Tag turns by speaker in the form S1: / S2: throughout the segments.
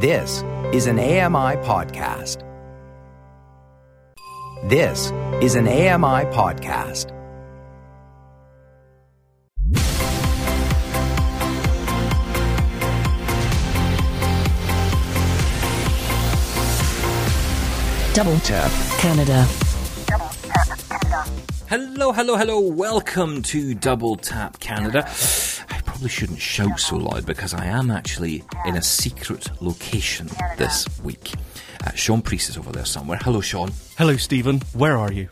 S1: This is an AMI podcast. This is an AMI podcast.
S2: Double Tap Canada.
S3: Hello, hello, hello. Welcome to Double Tap Canada. I probably shouldn't shout so loud because I am actually in a secret location this week. Uh, Shaun Preece is over there somewhere. Hello, Sean.
S4: Hello, Stephen. Where are you?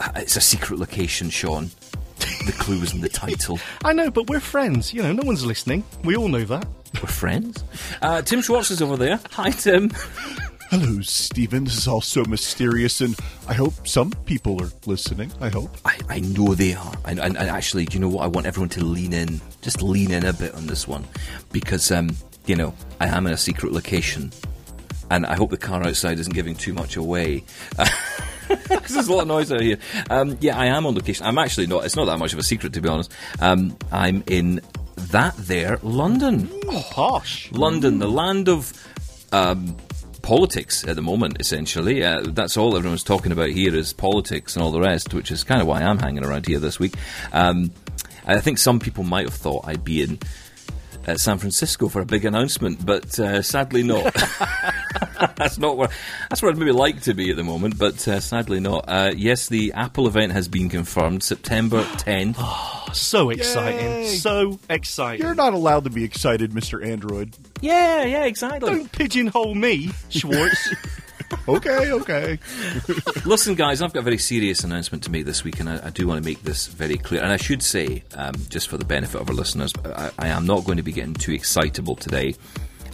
S3: Uh, it's a secret location, Sean. The clue was in the title.
S4: I know, but we're friends. You know, no one's listening. We all know that.
S3: We're friends. Uh, Tim Schwartz is over there. Hi, Tim.
S5: Hello, Stephen. This is all so mysterious, and I hope some people are listening. I hope.
S3: I, I know they are. And, and, and actually, do you know what? I want everyone to lean in. Just lean in a bit on this one. Because, um, you know, I am in a secret location. And I hope the car outside isn't giving too much away. Because there's a lot of noise out here. Um, yeah, I am on location. I'm actually not. It's not that much of a secret, to be honest. Um, I'm in that there, London.
S4: Oh, Posh.
S3: London, the land of um, politics at the moment, essentially. Uh, that's all everyone's talking about here is politics and all the rest, which is kind of why I'm hanging around here this week. Um, I think some people might have thought I'd be in uh, San Francisco for a big announcement, but uh, sadly not. that's not where that's where I'd maybe like to be at the moment, but uh, sadly not. Uh, yes, the Apple event has been confirmed, September 10th.
S4: So exciting.
S5: Yay.
S4: So exciting.
S5: You're not allowed to be excited, Mr. Android.
S3: yeah, yeah, exactly.
S4: Don't pigeonhole me, Schwartz.
S5: Okay, okay.
S3: Listen, guys, I've got a very serious announcement to make this week, and I, I do want to make this very clear. And I should say, um, just for the benefit of our listeners, I, I am not going to be getting too excitable today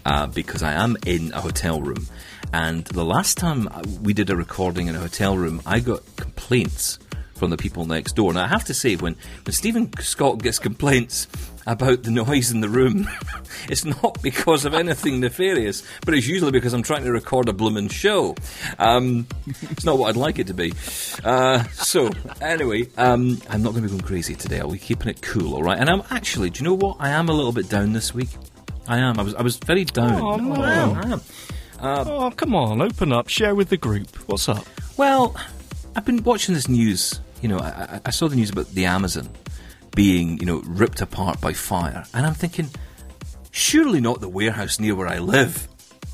S3: uh, because I am in a hotel room. And the last time we did a recording in a hotel room, I got complaints from the people next door. And I have to say, when, when Stephen Scott gets complaints about the noise in the room, it's not because of anything nefarious, but it's usually because I'm trying to record a blooming show. Um, it's not what I'd like it to be. Uh, so, anyway, um, I'm not going to be going crazy today. I'll be keeping it cool, all right? And I'm actually, do you know what? I am a little bit down this week. I am. I was. I was very down.
S4: Oh, no.
S3: I am. I am.
S4: oh, come on, open up, share with the group. What's up?
S3: Well, I've been watching this news. You know, I- I saw the news about the Amazon being, you know, ripped apart by fire, and I'm thinking, surely not the warehouse near where I live.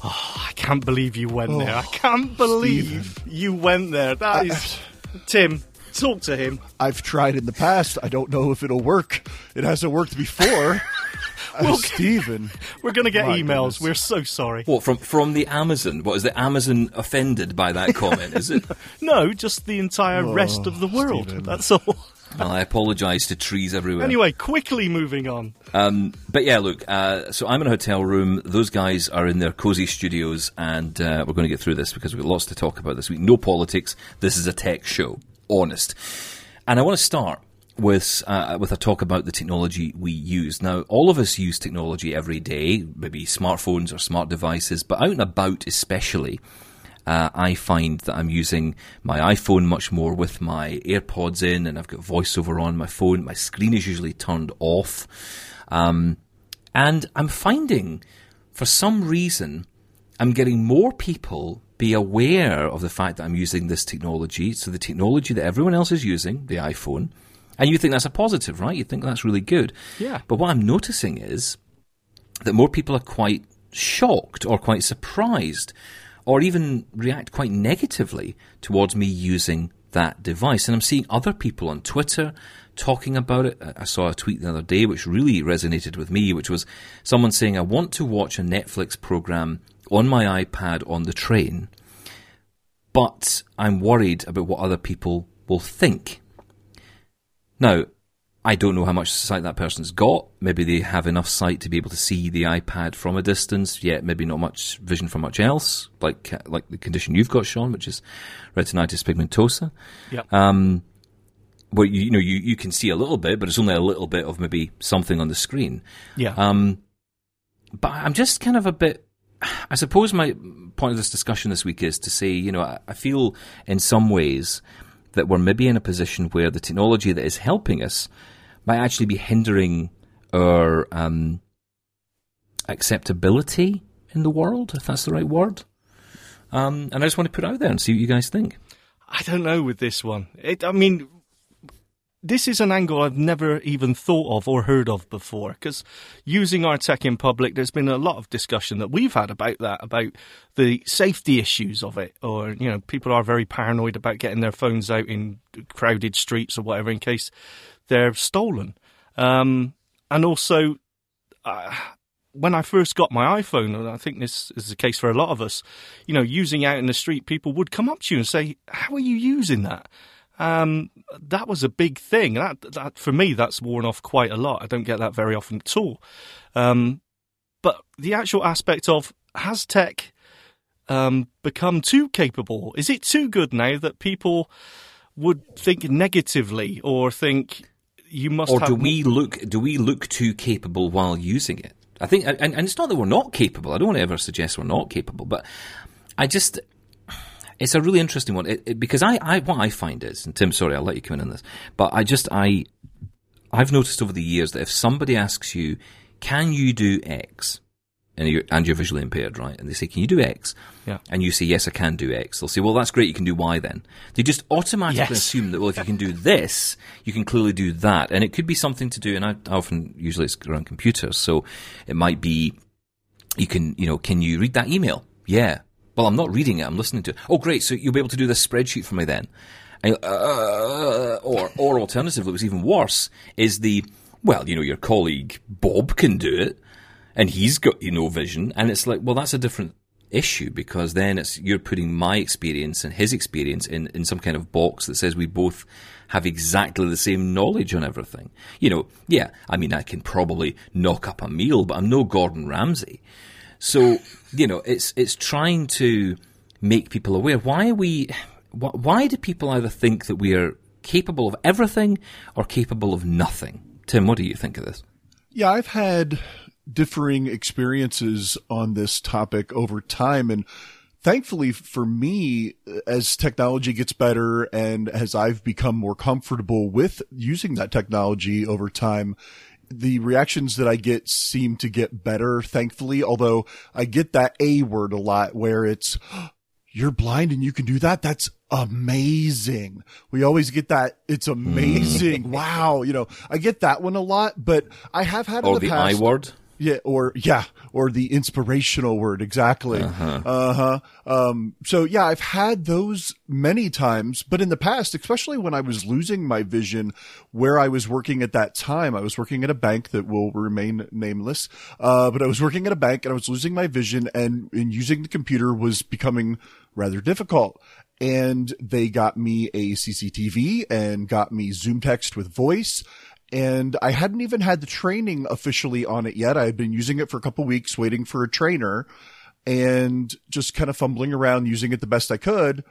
S4: I can't believe you went there. I can't believe you went there. That is. Tim, talk to him.
S5: I've tried in the past. I don't know if it'll work. It hasn't worked before. Uh, Stephen.
S4: We're going to get
S5: My
S4: emails.
S5: goodness.
S4: We're so sorry.
S3: What from from the Amazon? What is the Amazon offended by that comment? Is it?
S4: No, just the entire rest of the world.
S5: Stephen.
S4: That's all.
S3: Well, I apologise to trees everywhere.
S4: Anyway, quickly moving on.
S3: Um, but yeah, look. Uh, so I'm in a hotel room. Those guys are in their cozy studios, and uh, we're going to get through this because we've got lots to talk about this week. No politics. This is a tech show. Honest. And I want to start with uh, with a talk about the technology we use. Now, all of us use technology every day, maybe smartphones or smart devices, but out and about, especially. Uh, I find that I'm using my iPhone much more with my AirPods in, and I've got voiceover on my phone. My screen is usually turned off. Um, and I'm finding, for some reason, I'm getting more people be aware of the fact that I'm using this technology. So the technology that everyone else is using, the iPhone, and you think that's a positive, right? You think that's really good.
S4: Yeah.
S3: But what I'm noticing is that more people are quite shocked or quite surprised or even react quite negatively towards me using that device. And I'm seeing other people on Twitter talking about it. I- saw a tweet the other day which really resonated with me, which was someone saying, I want to watch a Netflix program on my iPad on the train, but I'm worried about what other people will think. Now, I don't know how much sight that person's got. Maybe they have enough sight to be able to see the iPad from a distance, yet maybe not much vision for much else, like like the condition you've got, Sean, which is retinitis pigmentosa.
S4: Yep.
S3: Um, where you, you know you, you can see a little bit, but it's only a little bit of maybe something on the screen.
S4: yeah.
S3: Um, but I'm just kind of a bit. I suppose my point of this discussion this week is to say, you know, I, I feel in some ways that we're maybe in a position where the technology that is helping us might actually be hindering our um, acceptability in the world, if that's the right word. Um, and I just want to put it out there and see what you guys think.
S4: I don't know with this one. It, I mean, this is an angle I've never even thought of or heard of before. Because using our tech in public, there's been a lot of discussion that we've had about that, about the safety issues of it. Or, you know, people are very paranoid about getting their phones out in crowded streets or whatever in case they're stolen. Um, and also, uh, when I first got my iPhone, and I think this is the case for a lot of us, you know, using out in the street, people would come up to you and say, "How are you using that?" Um, that was a big thing. That, that for me, that's worn off quite a lot. I don't get that very often at all. Um, but the actual aspect of has tech um, become too capable? Is it too good now that people would think negatively or think you must?
S3: Or do we look? Do we look too capable while using it? I think, and, and it's not that we're not capable. I don't want to ever suggest we're not capable, but I just it's a really interesting one it, it, because I, I, what I find is, and Tim, sorry, I'll let you come in on this, but I just, I, I've noticed over the years that if somebody asks you, can you do X? And you're, and you're visually impaired, right? And they say, can you do X?
S4: Yeah.
S3: And you say, yes, I can do X. They'll say, well, that's great. You can do Y then. They just automatically
S4: Yes.
S3: assume that, well, if you can do this, you can clearly do that. And it could be something to do, and I, often, usually it's around computers. So it might be, you can, you know, can you read that email? Yeah. Well, I'm not reading it. I'm listening to it. Oh, great. So you'll be able to do this spreadsheet for me then. And, uh, or, or alternatively, what's even worse is the, well, you know, your colleague Bob can do it and he's got, you know, vision. And it's like, well, that's a different issue because then it's, you're putting my experience and his experience in, in some kind of box that says we both have exactly the same knowledge on everything. You know, yeah, I mean, I can probably knock up a meal, but I'm no Gordon Ramsay. So, you know, it's, it's trying to make people aware. Why are we, wh- why do people either think that we are capable of everything or capable of nothing? Tim, what do you think of this?
S5: Yeah, I've had differing experiences on this topic over time. And thankfully for me, as technology gets better and as I've become more comfortable with using that technology over time, the reactions that I get seem to get better, thankfully. Although I get that A word a lot where it's, oh, you're blind and you can do that. That's amazing. We always get that. It's hmm. amazing. wow. You know, I get that one a lot, but I have had in the,
S3: the I
S5: past.
S3: word?
S5: Yeah, or yeah, or the inspirational word exactly. Uh huh. Um, so yeah, I've had those many times, but in the past, especially when I was losing my vision, where I was working at that time, I was working at a bank that will remain nameless. Uh, but I was working at a bank and I was losing my vision, and, and using the computer was becoming rather difficult. And they got me a CCTV and got me ZoomText with voice and I hadn't even had the training officially on it yet. I had been using it for a couple weeks, waiting for a trainer and just kind of fumbling around using it the best I could.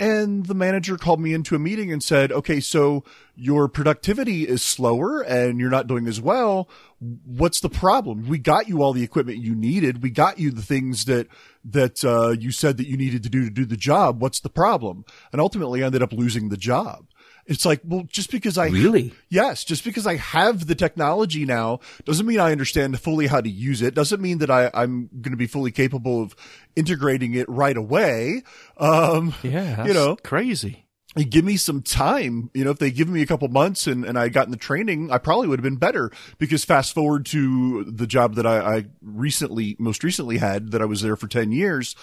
S5: And the manager called me into a meeting and said, okay, so your productivity is slower and you're not doing as well. What's the problem? We got you all the equipment you needed. We got you the things that, that, uh, you said that you needed to do to do the job. What's the problem? And ultimately I ended up losing the job. It's like, well, just because I
S3: Really?
S5: Yes, just because I have the technology now doesn't mean I understand fully how to use it. Doesn't mean that I, I'm going to be fully capable of integrating it right away. Um,
S4: Yeah,
S5: you know,
S4: crazy.
S5: give me some time. You know, if they give me a couple months and, and I got in the training, I probably would have been better because fast forward to the job that I, I recently, most recently had that I was there for 10 years.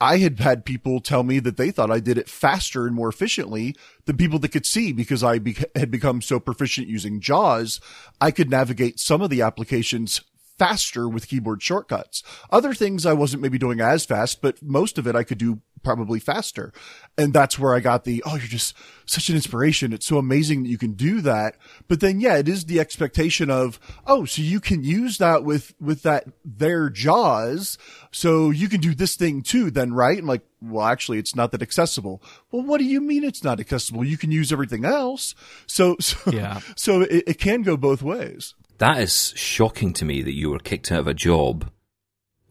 S5: I had had people tell me that they thought I did it faster and more efficiently than people that could see because I be- had become so proficient using JAWS. I could navigate some of the applications faster with keyboard shortcuts. Other things I wasn't maybe doing as fast, but most of it I could do probably faster. And that's where I got the, oh, you're just such an inspiration. It's so amazing that you can do that. But then, yeah, it is the expectation of, oh, so you can use that with, with that, their JAWS. So you can do this thing too, then, right? And like, well, actually, it's not that accessible. Well, what do you mean it's not accessible? You can use everything else. So, so,
S4: Yeah.
S5: so it, it can go both ways.
S3: That is shocking to me that you were kicked out of a job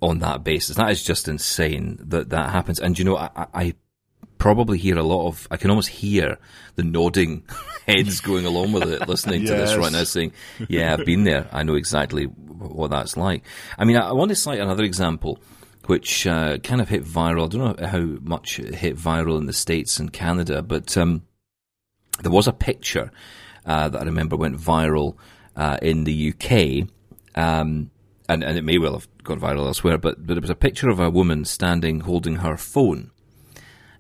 S3: on that basis. That is just insane that that happens. And you know, I, I- probably hear a lot of, I can almost hear the nodding heads going along with it, listening to this right now, saying, "Yeah, I've been there. I know exactly what that's like." I mean, I, I want to cite another example. which uh, kind of hit viral. I don't know how much it hit viral in the States and Canada, but um, there was a picture uh, that I remember went viral uh, in the UK. Um, and, and it may well have gone viral elsewhere, but, but it was a picture of a woman standing holding her phone.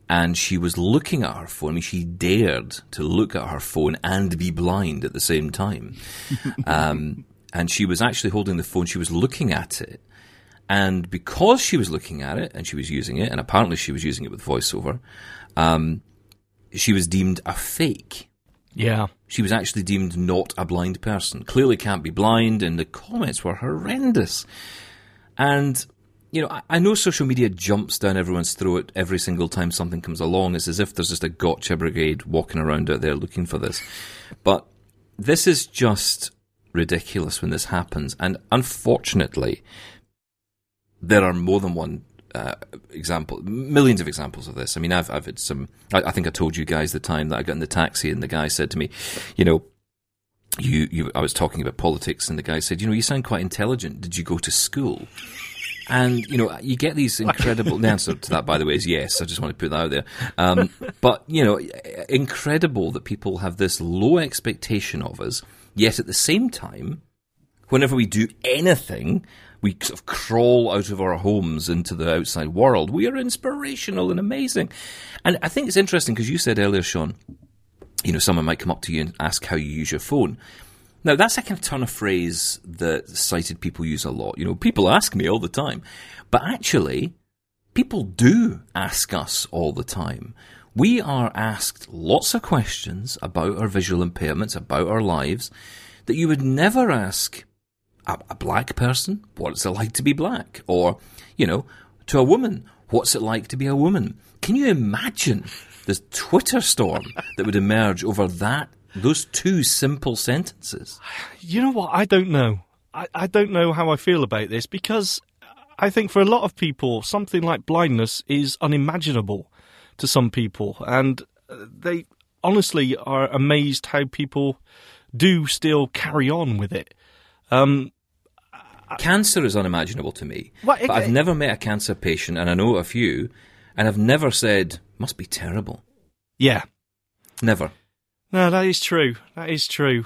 S3: And she was looking at her phone. I mean, she dared to look at her phone and be blind at the same time. um, and she was actually holding the phone. She was looking at it. And because she was looking at it and she was using it, and apparently she was using it with voiceover, um, she was deemed a fake.
S4: Yeah.
S3: She was actually deemed not a blind person. Clearly can't be blind, and the comments were horrendous. And, you know, I, I know social media jumps down everyone's throat every single time something comes along. It's as if there's just a gotcha brigade walking around out there looking for this. But this is just ridiculous when this happens. And unfortunately, there are more than one uh, example, millions of examples of this. I mean, I've, I've had some, I, I, think I told you guys the time that I got in the taxi and the guy said to me, you know, you, you, I was talking about politics and the guy said, you know, you sound quite intelligent. Did you go to school? And, you know, you get these incredible, the answer to that, by the way, is yes. I just want to put that out there. Um, but, you know, incredible that people have this low expectation of us, yet at the same time, whenever we do anything, we sort of crawl out of our homes into the outside world. We are inspirational and amazing. And I think it's interesting because you said earlier, Sean, you know, someone might come up to you and ask how you use your phone. Now, that's a kind of turn of phrase that sighted people use a lot. You know, people ask me all the time. But actually, people do ask us all the time. We are asked lots of questions about our visual impairments, about our lives, that you would never ask a, a black person, what's it like to be black? Or, you know, to a woman, what's it like to be a woman? Can you imagine the Twitter storm that would emerge over that those two simple sentences?
S4: You know what? I don't know. I, I don't know how I feel about this because I think for a lot of people, something like blindness is unimaginable to some people, and they honestly are amazed how people do still carry on with it. Um,
S3: Cancer is unimaginable to me. What, but I've never met a cancer patient, and I know a few, and I've never said, must be terrible.
S4: Yeah.
S3: Never.
S4: No, that is true. That is true.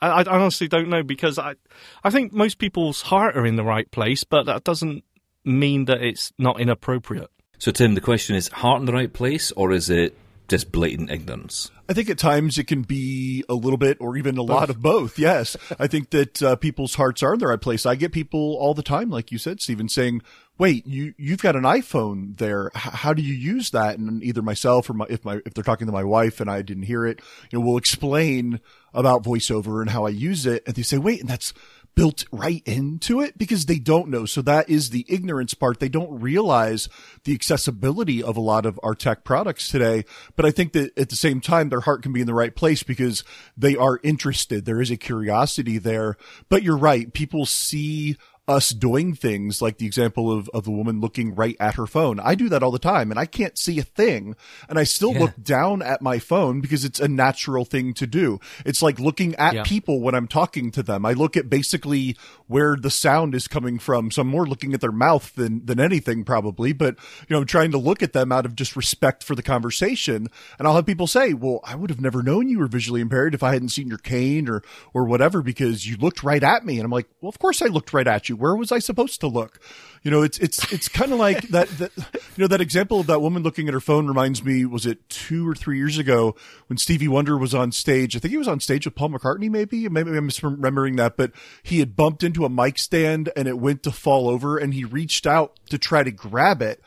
S4: I, I honestly don't know because I, I think most people's heart are in the right place, but that doesn't mean that it's not inappropriate.
S3: So, Tim, the question is heart in the right place, or is it just blatant ignorance?
S5: I think at times it can be a little bit or even a both. lot of both. Yes. I think that uh, people's hearts are in the right place. I get people all the time, like you said, Stephen, saying, wait, you, you've got an iPhone there. H- how do you use that? And either myself or my, if my, if they're talking to my wife and I didn't hear it, you know, we'll explain about voiceover and how I use it. And they say, wait, and that's, built right into it because they don't know. So that is the ignorance part. They don't realize the accessibility of a lot of our tech products today. But I think that at the same time, their heart can be in the right place because they are interested. There is a curiosity there. But you're right. People see us doing things like the example of, of the woman looking right at her phone. I do that all the time and I can't see a thing and I still yeah. look down at my phone because it's a natural thing to do. It's like looking at yeah. people when I'm talking to them. I look at basically where the sound is coming from. So I'm more looking at their mouth than, than anything probably, but you know, I'm trying to look at them out of just respect for the conversation. And I'll have people say, well, I would have never known you were visually impaired if I hadn't seen your cane or, or whatever because you looked right at me. And I'm like, well, of course I looked right at you you. Where was I supposed to look? You know, it's it's it's kind of like that, that. You know, that example of that woman looking at her phone reminds me. Was it two or three years ago when Stevie Wonder was on stage? I think he was on stage with Paul McCartney. Maybe maybe I'm misremembering that, but he had bumped into a mic stand and it went to fall over, and he reached out to try to grab it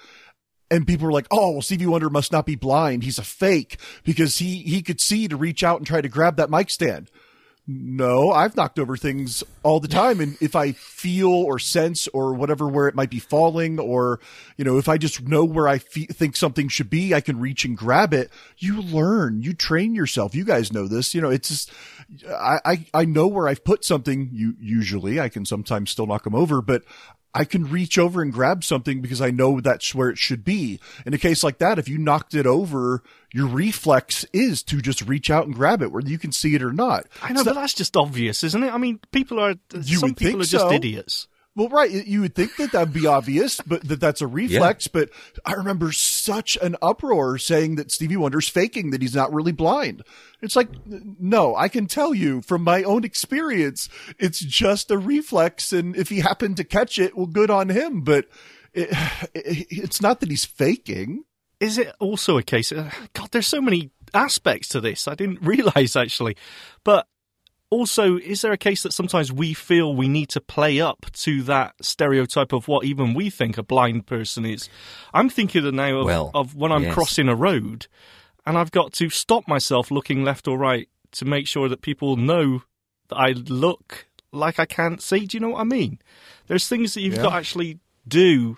S5: and people were like, "Oh, well, Stevie Wonder must not be blind. He's a fake because he he could see to reach out and try to grab that mic stand." No, I've knocked over things all the time. And if I feel or sense or whatever where it might be falling, or, you know, if I just know where I fe- think something should be, I can reach and grab it. You learn, you train yourself. You guys know this. You know, it's just, I, I, I know where I've put something. You usually, I can sometimes still knock them over, but I can reach over and grab something because I know that's where it should be. In a case like that, if you knocked it over, your reflex is to just reach out and grab it, whether you can see it or not.
S4: I know, so but that's just obvious, isn't it? I mean, people are some people are just
S5: so.
S4: idiots.
S5: Well, right. You would think that that'd be obvious, but that that's a reflex. But I remember such an uproar saying that Stevie Wonder's faking that he's not really blind. It's like, no, I can tell you from my own experience, it's just a reflex. And if he happened to catch it, well, good on him. But it, it, it's not that he's faking.
S4: Is it also a case? Uh, God, there's so many aspects to this. I didn't realize actually, but also, is there a case that sometimes we feel we need to play up to that stereotype of what even we think a blind person is? I'm thinking now of,
S3: Well,
S4: of when I'm
S3: yes.
S4: crossing a road and I've got to stop myself looking left or right to make sure that people know that I look like I can't see. Do you know what I mean? There's things that you've
S5: Yeah.
S4: got to actually do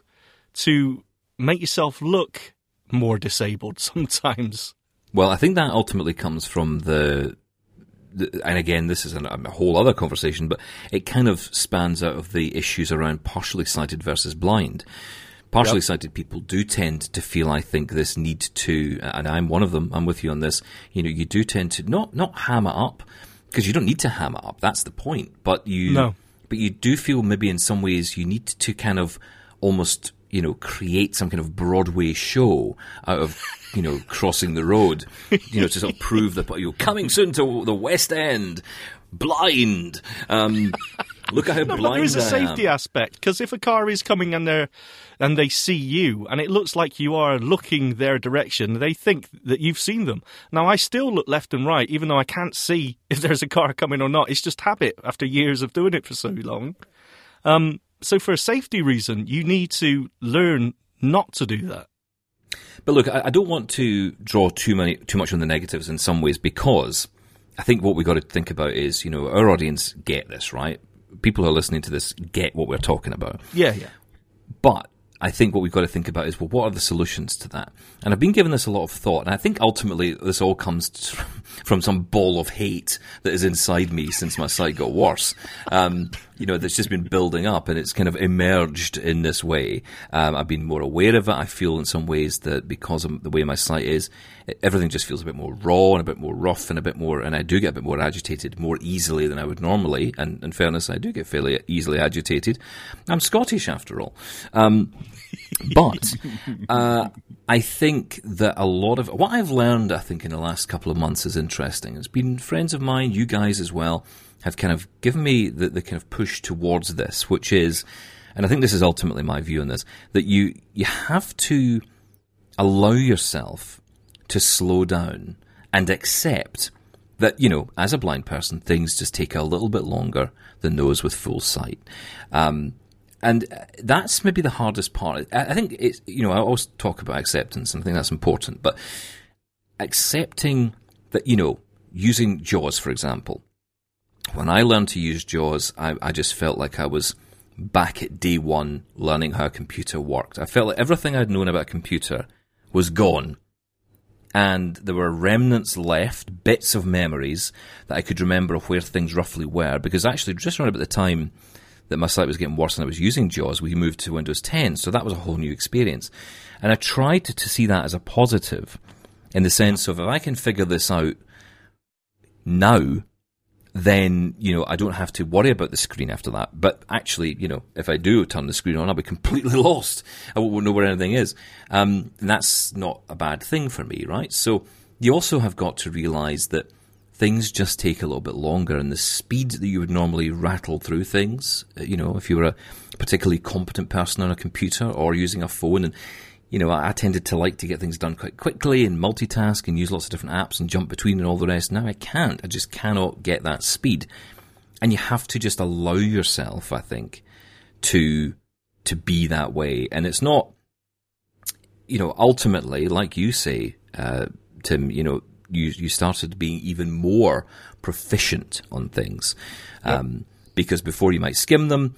S4: to make yourself look more disabled sometimes.
S3: Well, I think that ultimately comes from the, the and again, this is an, a whole other conversation, but it kind of spans out of the issues around partially sighted versus blind. Partially sighted people do tend to feel, I think, this need to, and I'm one of them. I'm with you on this. You know, you do tend to not not ham it up because you don't need to ham it up. That's the point. But you,
S4: No.
S3: but you do feel maybe in some ways you need to kind of almost you know create some kind of Broadway show out of you know crossing the road you know to sort of prove that you know, coming soon to the West End blind um, look at how
S4: No,
S3: blind
S4: there is a safety aspect because if a car is coming and they and they see you and it looks like you are looking their direction, they think that you've seen them. Now I still look left and right, even though I can't see if there's a car coming or not. It's just habit after years of doing it for so long. Um, so for a safety reason, you need to learn not to do that.
S3: But look, I, I don't want to draw too many too much on the negatives in some ways because I think what we've got to think about is, you know, our audience get this, right? People who are listening to this get what we're talking about.
S4: Yeah, yeah.
S3: But I think what we've got to think about is, well, what are the solutions to that? And I've been giving this a lot of thought, and I think ultimately this all comes from some ball of hate that is inside me since my sight got worse. Um, you know, that's just been building up, and it's kind of emerged in this way. Um, I've been more aware of it. I feel in some ways that because of the way my sight is, everything just feels a bit more raw and a bit more rough and a bit more, and I do get a bit more agitated more easily than I would normally. And in fairness, I do get fairly easily agitated. I'm Scottish after all. Um, but uh, I think that a lot of what I've learned, I think, in the last couple of months is interesting. It's been friends of mine, you guys as well, have kind of given me the, the kind of push towards this, which is, and I think this is ultimately my view on this, that you you have to allow yourself to slow down and accept that, you know, as a blind person, things just take a little bit longer than those with full sight. Um, and uh, that's maybe the hardest part. I think it's, you know, I always talk about acceptance and I think that's important, but accepting that, you know, using JAWS, for example, when I learned to use JAWS, I, I just felt like I was back at day one learning how a computer worked. I felt like everything I'd known about a computer was gone. And there were remnants left, bits of memories that I could remember of where things roughly were. Because actually, just around about the time that my sight was getting worse and I was using JAWS, we moved to Windows 10. So that was a whole new experience. And I tried to, to see that as a positive in the sense of if I can figure this out now, then you know I don't have to worry about the screen after that. But actually, you know, if I do turn the screen on, I'll be completely lost. I won't know where anything is. Um, and that's not a bad thing for me, right? So you also have got to realise that things just take a little bit longer, and the speed that you would normally rattle through things, uh, you know, if you were a particularly competent person on a computer or using a phone and you know, I I tended to like to get things done quite quickly and multitask and use lots of different apps and jump between and all the rest. Now I can't. I just cannot get that speed. And you have to just allow yourself, I think, to to be that way. And it's not, you know, ultimately, like you say, uh, Tim, you know, you you started being even more proficient on things, um, because before you might skim them,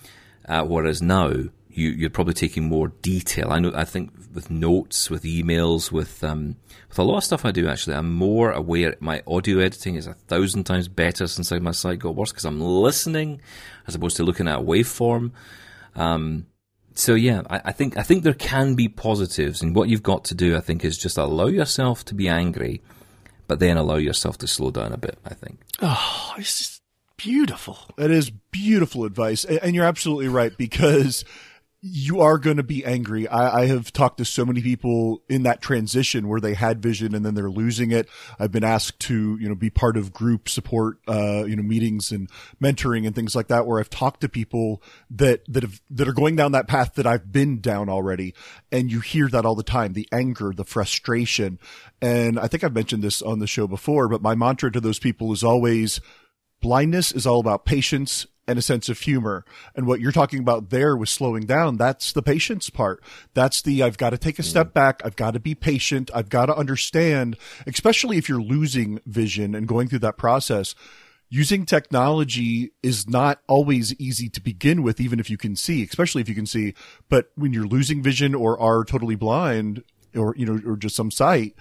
S3: uh, whereas now you you're probably taking more detail. I know. I think with notes, with emails, with um, with a lot of stuff I do actually, I'm more aware. My audio editing is a thousand times better since my sight got worse because I'm listening as opposed to looking at a waveform. Um, so yeah, I, I think I think there can be positives, and what you've got to do, I think, is just allow yourself to be angry, but then allow yourself to slow down a bit. I think.
S4: Oh, it's just beautiful.
S5: That is beautiful advice. And you're absolutely right because you are going to be angry. I, I, have talked to so many people in that transition where they had vision and then they're losing it. I've been asked to, you know, be part of group support, uh, you know, meetings and mentoring and things like that where I've talked to people that, that have, that are going down that path that I've been down already. And you hear that all the time, the anger, the frustration. And I think I've mentioned this on the show before, but my mantra to those people is always, blindness is all about patience and a sense of humor. And what you're talking about there was slowing down, that's the patience part. That's the, I've got to take a step mm-hmm. back. I've got to be patient. I've got to understand, especially if you're losing vision and going through that process. Using technology is not always easy to begin with, even if you can see, especially if you can see. But when you're losing vision or are totally blind or, you know, or just some sight,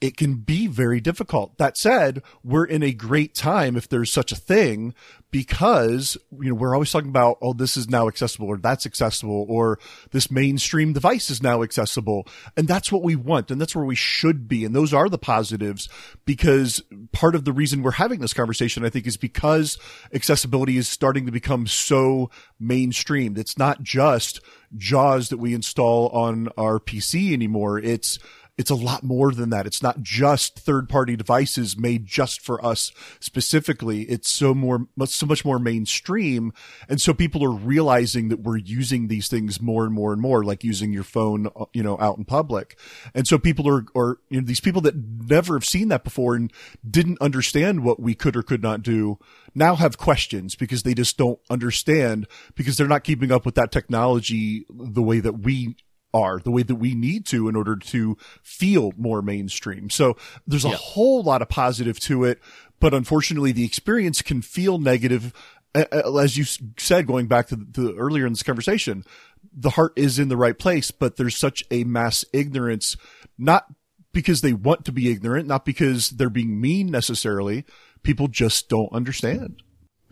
S5: it can be very difficult. That said, we're in a great time if there's such a thing because, you know, we're always talking about, oh, this is now accessible or that's accessible or this mainstream device is now accessible. And that's what we want. And that's where we should be. And those are the positives because part of the reason we're having this conversation, I think, is because accessibility is starting to become so mainstreamed. It's not just JAWS that we install on our PC anymore. It's it's a lot more than that. It's not just third party devices made just for us specifically. It's so more, so much more mainstream. And so people are realizing that we're using these things more and more and more, like using your phone, uh, you know, out in public. And so people are, or, you know, these people that never have seen that before and didn't understand what we could or could not do now have questions because they just don't understand because they're not keeping up with that technology the way that we are, the way that we need to in order to feel more mainstream. So there's a whole lot of positive to it, but unfortunately the experience can feel negative. As you said, going back to, the, earlier in this conversation, the heart is in the right place, but there's such a mass ignorance, not because they want to be ignorant, not because they're being mean necessarily. People just don't understand.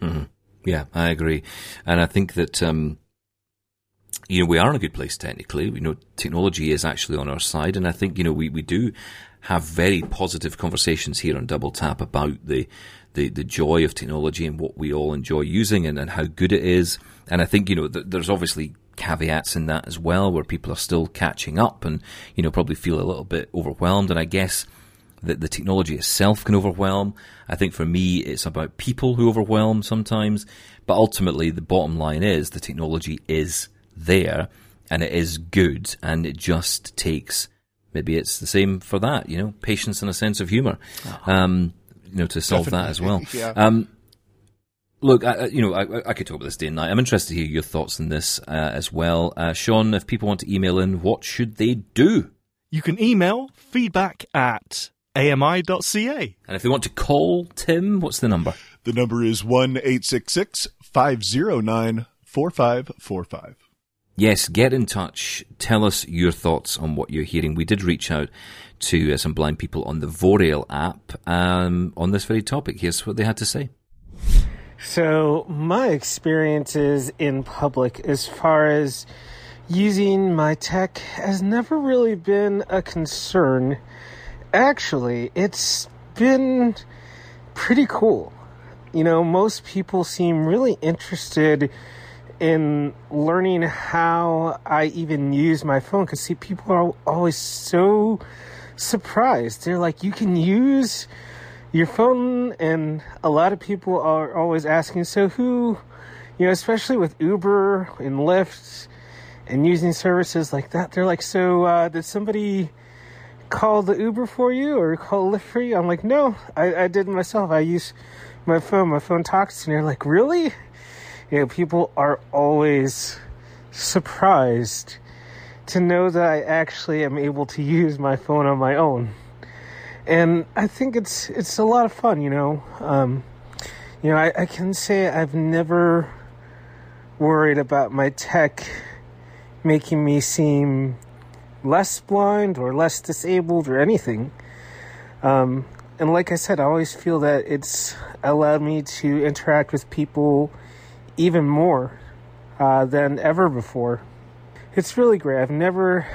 S3: Mm-hmm. Yeah, I agree. And I think that, um, you know, we are in a good place technically. You know, technology is actually on our side. And I think, you know, we, we do have very positive conversations here on Double Tap about the, the, the joy of technology and what we all enjoy using and, and how good it is. And I think, you know, th- there's obviously caveats in that as well where people are still catching up and, you know, probably feel a little bit overwhelmed. And I guess, that the technology itself can overwhelm. I think for me, it's about people who overwhelm sometimes. But ultimately, the bottom line is the technology is there and it is good and it just takes maybe it's the same for that you know patience and a sense of humor uh-huh. um, you know to solve Definitely. that as well.
S5: Yeah.
S3: um, look I, you know I, I, could talk about this day and night. I'm interested to hear your thoughts on this uh, as well. Uh, sean if people want to email in what should they do?
S4: You can email feedback at ami.ca
S3: and if they want to call tim what's the number?
S5: The number is 1 509 4545
S3: yes, get in touch. Tell us your thoughts on what you're hearing. We did reach out to uh, some blind people on the Vorail app um, on this very topic. Here's what they had to say.
S6: So, my experiences in public as far as using my tech has never really been a concern. Actually, it's been pretty cool. You know, most people seem really interested in learning how I even use my phone because see people are always so surprised. They're like, you can use your phone, and a lot of people are always asking, so who, you know, especially with Uber and Lyft and using services like that, they're like, so uh, did somebody call the Uber for you or call Lyft for you? I'm like, no, I, I did myself. I use my phone. My phone talks to. They're like, really? You know, people are always surprised to know that I actually am able to use my phone on my own. And I think it's it's a lot of fun, you know. Um, you know, I, I can say I've never worried about my tech making me seem less blind or less disabled or anything. Um, and like I said, I always feel that it's allowed me to interact with people even more uh, than ever before. It's really great. I've never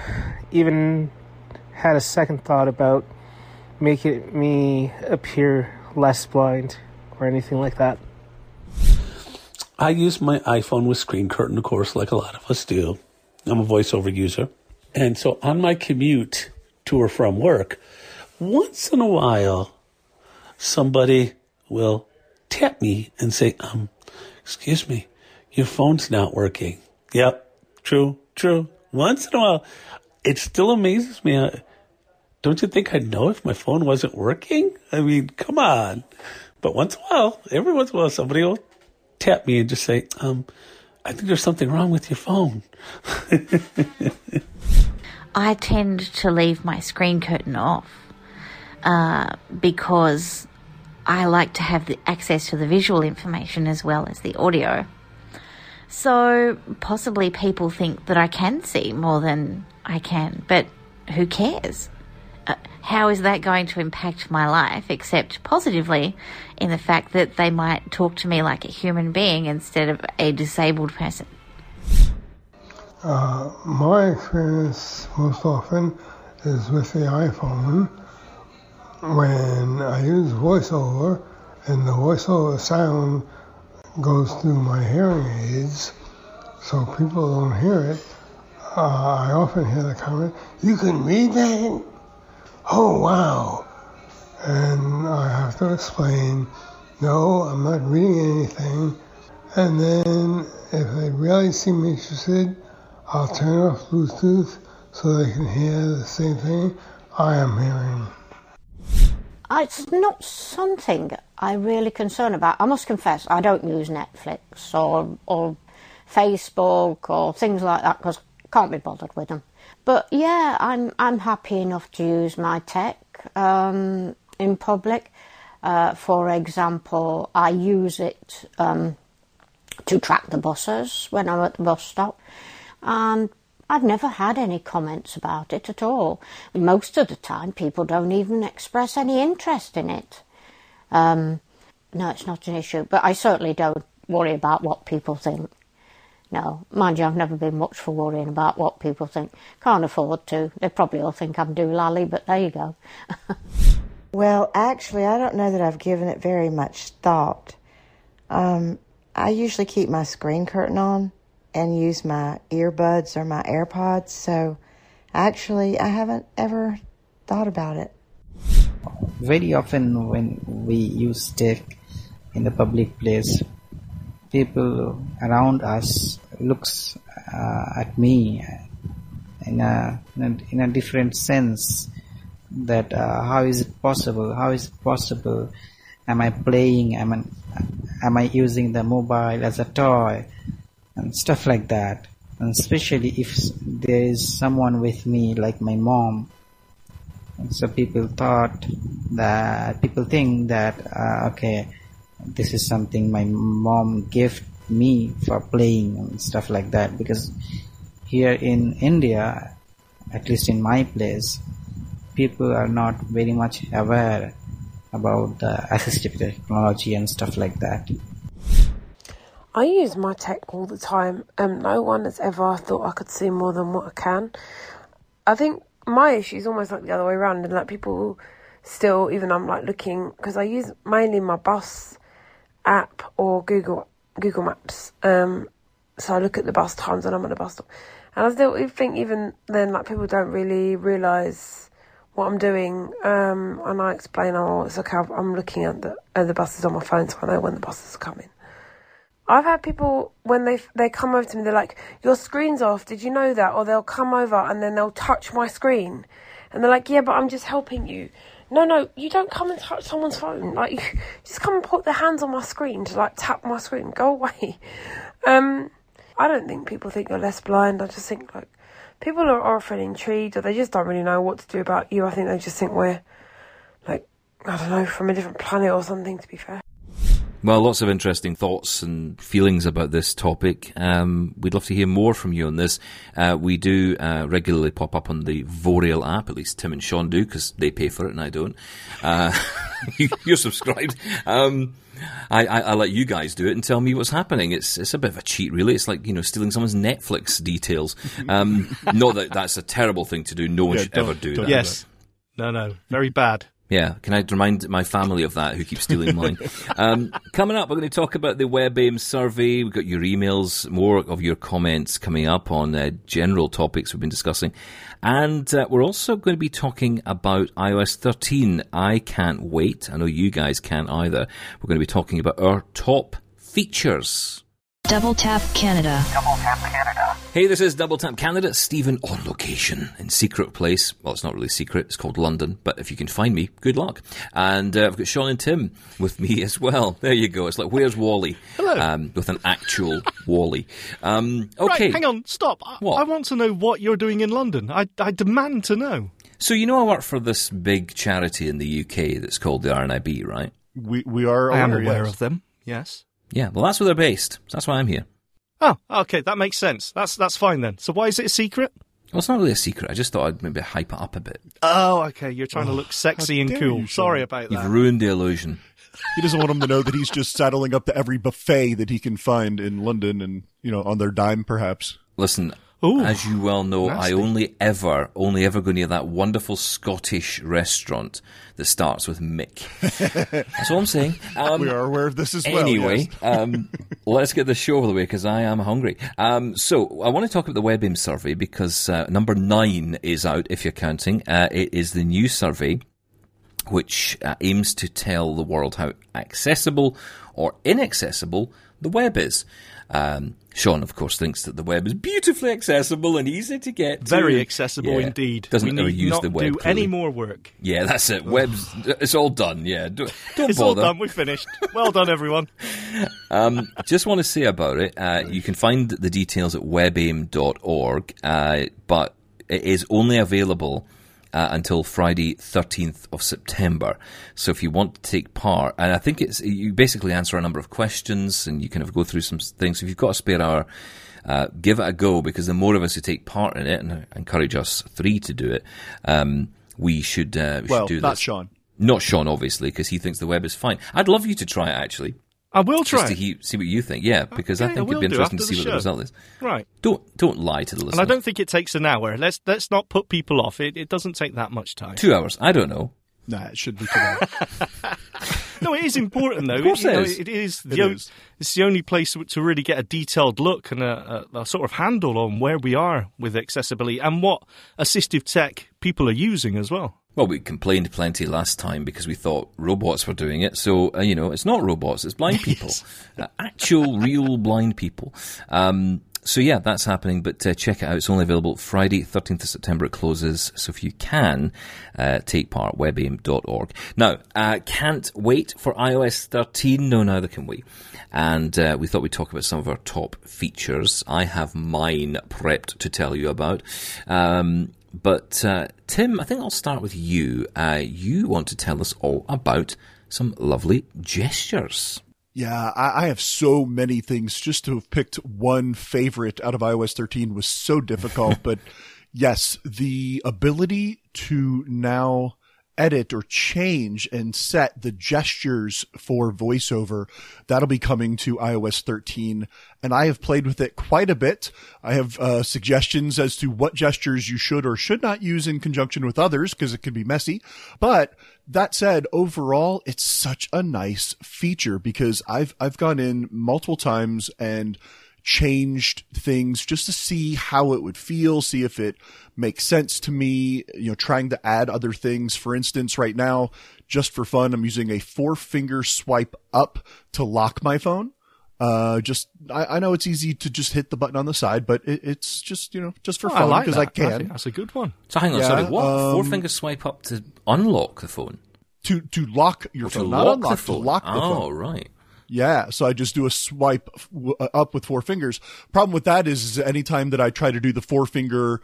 S6: even had a second thought about making me appear less blind or anything like that.
S7: I use my iPhone with screen curtain, of course, like a lot of us do. I'm a voiceover user. And so on my commute to or from work, once in a while, somebody will tap me and say, um, excuse me, your phone's not working. Yep, true, true. Once in a while, it still amazes me. Don't you think I'd know if my phone wasn't working? I mean, come on. But once in a while, every once in a while, somebody will tap me and just say, um, I think there's something wrong with your phone.
S8: I tend to leave my screen curtain off uh, because I like to have the access to the visual information as well as the audio. So possibly people think that I can see more than I can, but who cares? Uh, how is that going to impact my life except positively in the fact that they might talk to me like a human being instead of a disabled person?
S9: Uh, my experience most often is with the iPhone when I use voiceover and the voiceover sound goes through my hearing aids so people don't hear it. Uh, I often hear the comment, You can read that? Oh, wow. And I have to explain, No, I'm not reading anything. And then if they really seem interested, I'll turn off Bluetooth so they can hear the same thing I am hearing.
S10: It's not something I really concern about. I must confess, I don't use Netflix or or Facebook or things like that because I can't be bothered with them. But yeah, I'm I'm happy enough to use my tech um, in public. Uh, for example, I use it um, to track the buses when I'm at the bus stop, and I've never had any comments about it at all. Most of the time, people don't even express any interest in it. Um, no, it's not an issue, but I certainly don't worry about what people think. No, mind you, I've never been much for worrying about what people think. Can't afford to. They probably all think I'm doolally, but there you go.
S11: well, actually, I don't know that I've given it very much thought. Um, I usually keep my screen curtain on and use my earbuds or my AirPods. So actually, I haven't ever thought about it.
S12: Very often, when we use tech in the public place, people around us looks uh, at me in a, in a, in a different sense that uh, how is it possible how is it possible am i playing am I, am I using the mobile as a toy and stuff like that. And especially if there is someone with me, like my mom. And so people thought that people think that uh, okay, this is something my mom gave me for playing and stuff like that. Because here in India, at least in my place, people are not very much aware about the assistive technology and stuff like that.
S13: I use my tech all the time. and no one has ever thought I could see more than what I can. I think my issue is almost like the other way around, and like people still, even I'm like looking because I use mainly my bus app or Google Google Maps. Um, so I look at the bus times when I'm at the bus stop, and I still think even then, like people don't really realise what I'm doing. Um, and I explain, oh, it's okay. I'm looking at the at the buses on my phone, so I know when the buses are coming. I've had people when they they come over to me, they're like, "Your screen's off. Did you know that?" Or they'll come over and then they'll touch my screen, and they're like, "Yeah, but I'm just helping you." No, no, you don't come and touch someone's phone. Like, just come and put their hands on my screen to like tap my screen. Go away. Um, I don't think people think you're less blind. I just think like people are often intrigued or they just don't really know what to do about you. I think they just think we're like I don't know from a different planet or something. To be fair.
S3: Well, lots of interesting thoughts and feelings about this topic. Um, we'd love to hear more from you on this. Uh, we do uh, regularly pop up on the Vorail app, at least Tim and Sean do, because they pay for it and I don't. Uh, you're subscribed. Um, I, I, I, let you guys do it and tell me what's happening. It's it's a bit of a cheat, really. It's like you know stealing someone's Netflix details. Um, not that that's a terrible thing to do. No one yeah, should ever do that.
S4: Yes. No, no. Very bad.
S3: Yeah, can I remind my family of that who keep stealing mine? um, coming up, we're going to talk about the WebAIM survey. We've got your emails, more of your comments coming up on uh, general topics we've been discussing. And uh, we're also going to be talking about iOS 13. I can't wait. I know you guys can't either. We're going to be talking about our top features.
S2: Double Tap Canada.
S1: Double Tap Canada.
S3: Hey, this is Double Tap Canada. Stephen on location in secret place. Well, it's not really secret. It's called London. But if you can find me, good luck. And uh, I've got Shaun and Tim with me as well. There you go. It's like where's Wally?
S4: Hello.
S3: Um, with an actual Wally. Um, okay.
S4: Right, hang on, stop. I,
S3: What?
S4: I want to know what you're doing in London. I, I demand to know.
S3: So you know I work for this big charity in the UK that's called the RNIB, right?
S5: We we are
S4: I am
S5: aware,
S4: aware
S5: yes.
S4: of them. Yes.
S3: Yeah. Well, that's where they're based. So that's why I'm here.
S4: Oh, okay, that makes sense. That's that's fine then. So why is it a secret?
S3: Well, it's not really a secret. I just thought I'd maybe hype it up a bit.
S4: Oh, okay. You're trying to look oh,
S5: sexy
S4: and cool.
S5: you,
S4: Sorry about that.
S3: You've ruined the illusion.
S5: He doesn't want them to know that he's just saddling up to every buffet that he can find in London, and you know, on their dime, perhaps.
S3: Listen,
S4: Ooh,
S3: as you well know,
S4: nasty.
S3: I only ever, only ever go near that wonderful Scottish restaurant that starts with Mick. That's all I'm saying. Um,
S5: we are aware of this as well.
S3: Anyway,
S5: yes.
S3: um, let's get the show over the way because I am hungry. Um, so I want to talk about the WebAIM survey because uh, number nine is out, if you're counting. Uh, it is the new survey which uh, aims to tell the world how accessible or inaccessible the web is. Um, Shaun, of course, thinks that the web is beautifully accessible and easy to get to.
S4: very accessible
S3: Yeah.
S4: indeed.
S3: Doesn't
S4: we
S3: use
S4: not
S3: the web.
S4: do any more work.
S3: Yeah, that's it. Web's it's all done. Yeah, don't, don't
S4: It's all done. We're finished. Well done, everyone.
S3: Um, just want to say about it, uh, you can find the details at webaim.org, uh, but it is only available uh, until Friday, 13th of September. So if you want to take part, and I think it's, you basically answer a number of questions and you kind of go through some things. If you've got a spare hour, uh, give it a go because the more of us who take part in it, and I encourage us three to do it, um, we should, uh, we
S5: well,
S3: should do
S5: not
S3: this.
S5: Shaun.
S3: Not Shaun, obviously, because he thinks the web is fine. I'd love you to try it, actually.
S4: I will
S3: Just
S4: try.
S3: to he- see what you think, yeah, uh, because I
S4: Okay, I
S3: think
S4: will
S3: it'd be interesting to see
S4: the
S3: what the result is.
S4: Right.
S3: Don't don't lie to the
S4: And. I don't think it takes an hour. Let's let's not put people off. It, it doesn't take that much time.
S3: Two hours. I don't know.
S5: Nah, it should be today.
S4: No, it is important though.
S3: Of course
S4: You
S3: it
S4: know,
S3: is.
S4: It is.
S5: It
S4: The o-
S5: is.
S4: It's the only place to really get a detailed look and a, a, a sort of handle on where we are with accessibility and what assistive tech people are using as well.
S3: Well, we complained plenty last time because we thought robots were doing it. So uh, you know, it's not robots; it's blind people, uh, actual, real blind people. Um, so yeah, that's happening. But uh, check it out; it's only available Friday, thirteenth of September. It closes. So if you can uh, take part, webaim.org. Now, uh, can't wait for iOS 13. No, neither can we. And uh, we thought we'd talk about some of our top features. I have mine prepped to tell you about. Um, but uh, Tim, I think I'll start with you. Uh, you want to tell us all about some lovely gestures.
S5: Yeah, I, I have so many things. Just to have picked one favorite out of iOS 13 was so difficult. but yes, the ability to now edit or change and set the gestures for voiceover, that'll be coming to iOS 13. And I have played with it quite a bit. I have uh, suggestions as to what gestures you should or should not use in conjunction with others because it can be messy. But that said, overall, it's such a nice feature because I've, I've gone in multiple times and changed things just to see how it would feel, see if it makes sense to me, you know, trying to add other things. For instance, right now, just for fun, I'm using a four finger swipe up to lock my phone. Uh, just, I, I know it's easy to just hit the button on the side, but it, it's just, you know, just for
S4: Oh, I
S5: fun
S4: like
S5: because I,
S4: that. I
S5: can.
S4: that's a good one.
S3: So hang on,
S5: Yeah,
S3: sorry, what? Four
S5: um,
S3: finger swipe up to unlock the phone.
S5: To, to lock your
S3: Or to
S5: phone, not
S3: lock
S5: unlock,
S3: the phone.
S5: to lock the
S3: oh,
S5: phone.
S3: right.
S5: Yeah, so I just do a swipe f- w- uh, up with four fingers. Problem with that is, is anytime that I try to do the four finger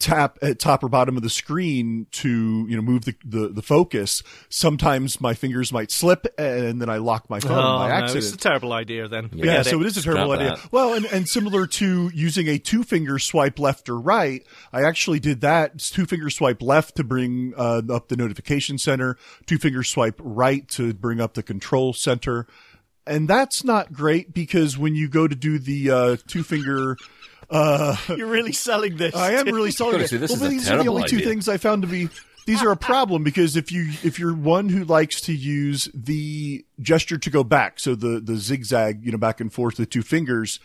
S5: tap at top or bottom of the screen to you know move the, the, the focus, sometimes my fingers might slip and then I lock my phone
S4: Oh,
S5: by
S4: no, it's a terrible idea then.
S5: Yeah,
S4: Forget
S5: so it is a terrible
S3: Scrap
S5: idea.
S3: that.
S5: Well, and, and similar to using a two finger swipe left or right, I actually did that two finger swipe left to bring uh, up the notification center, two finger swipe right to bring up the control center. And that's not great because when you go to do the uh, two finger uh,
S4: You're really selling this.
S5: I am really selling
S3: Gotta
S5: it.
S3: this
S5: well,
S3: is a
S5: these are the
S3: terrible
S5: only two things I found to be these are a problem because if you if you're one who likes to use the gesture to go back, so the the zigzag, you know, back and forth with two fingers,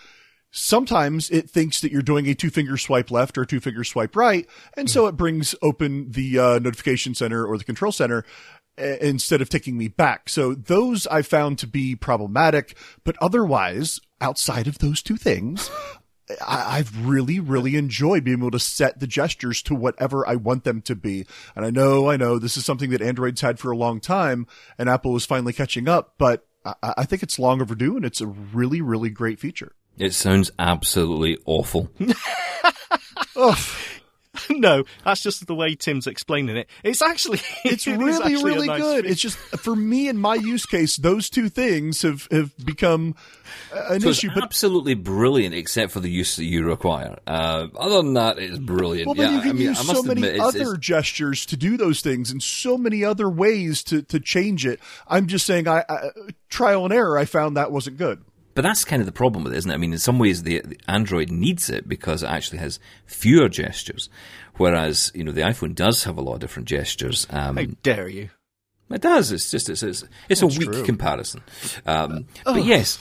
S5: sometimes it thinks that you're doing a two finger swipe left or two finger swipe right, and so it brings open the uh, notification center or the control center Uh, instead of taking me back. So those I found to be problematic, but otherwise, outside of those two things, I, I've really, really enjoyed being able to set the gestures to whatever I want them to be. And I know, I know this is something that Android's had for a long time and Apple is finally catching up, but I, I think it's long overdue and it's a really, really great feature.
S3: It sounds absolutely awful.
S4: no, that's just the way Tim's explaining it. It's actually
S5: It's
S4: it is
S5: really,
S4: actually
S5: really
S4: nice
S5: good.
S4: feature.
S5: It's just for me in my use case, those two things have, have become uh, an
S3: So it's
S5: issue. But
S3: absolutely brilliant, except for the use that you require. Uh, other than that, it's brilliant.
S5: Well, but
S3: yeah,
S5: you can
S3: I mean,
S5: use
S3: I must
S5: so many
S3: admit, it's-
S5: other
S3: it's-
S5: gestures to do those things, and so many other ways to to change it. I'm just saying, I, I trial and error. I found that wasn't good.
S3: But that's kind of the problem with it, isn't it? I mean, in some ways, the, the Android needs it because it actually has fewer gestures, whereas you know the iPhone does have a lot of different gestures. Um,
S4: How dare you?
S3: It does. It's just it's it's, it's a weak
S4: true.
S3: comparison. Um,
S4: Oh.
S3: But yes,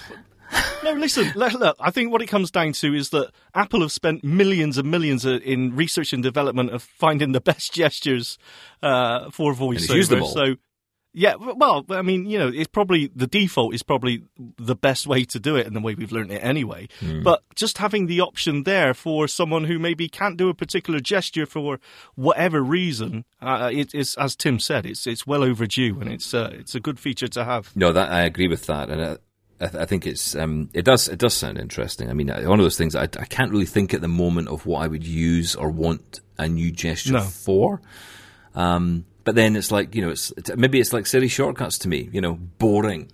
S4: No, listen. Look, I think what it comes down to is that Apple have spent millions and millions uh, in research and development of finding the best gestures uh, for voiceover. So, yeah, well, I mean, you know, it's probably the default is probably the best way to do it, and the way we've learned it anyway.
S3: Hmm.
S4: But just having the option there for someone who maybe can't do a particular gesture for whatever reason, uh, it, it's as Tim said, it's it's well overdue, and it's uh, it's a good feature to have.
S3: no, that I agree with that, and. Uh, I, th- I think it's um, it does it does sound interesting. I mean, uh, one of those things I, I can't really think at the moment of what I would use or want a new gesture
S4: No.
S3: for. Um, but then it's like you know, it's, it's maybe it's like Siri shortcuts to me. You know, boring.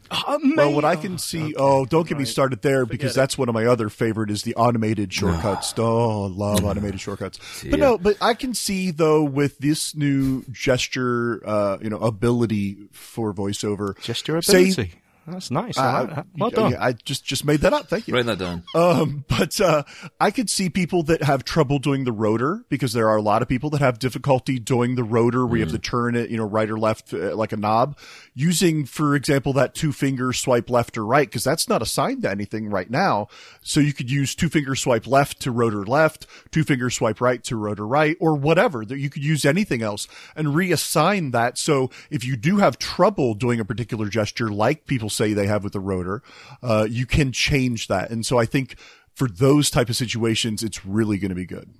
S5: Well, what I can see, oh, don't get me started there because that's one of my other favorite is the automated shortcuts. oh, love automated shortcuts. But no, but I can see though with this new gesture, uh, you know, ability for voiceover,
S4: Gesture
S5: say-
S4: ability. That's nice.
S5: Uh,
S4: I. Well done.
S5: yeah, I just just made that up. Thank you.
S3: Write that down.
S5: Um, but uh, I could see people that have trouble doing the rotor because there are a lot of people that have difficulty doing the rotor where you have to turn it, you know, right or left uh, like a knob. Using, for example, that two finger swipe left or right because that's not assigned to anything right now. So you could use two finger swipe left to rotor left, two finger swipe right to rotor right, or whatever. That you could use anything else and reassign that. So if you do have trouble doing a particular gesture, like people say they have with the rotor, uh, you can change that. And so I think for those type of situations, it's really going to be good.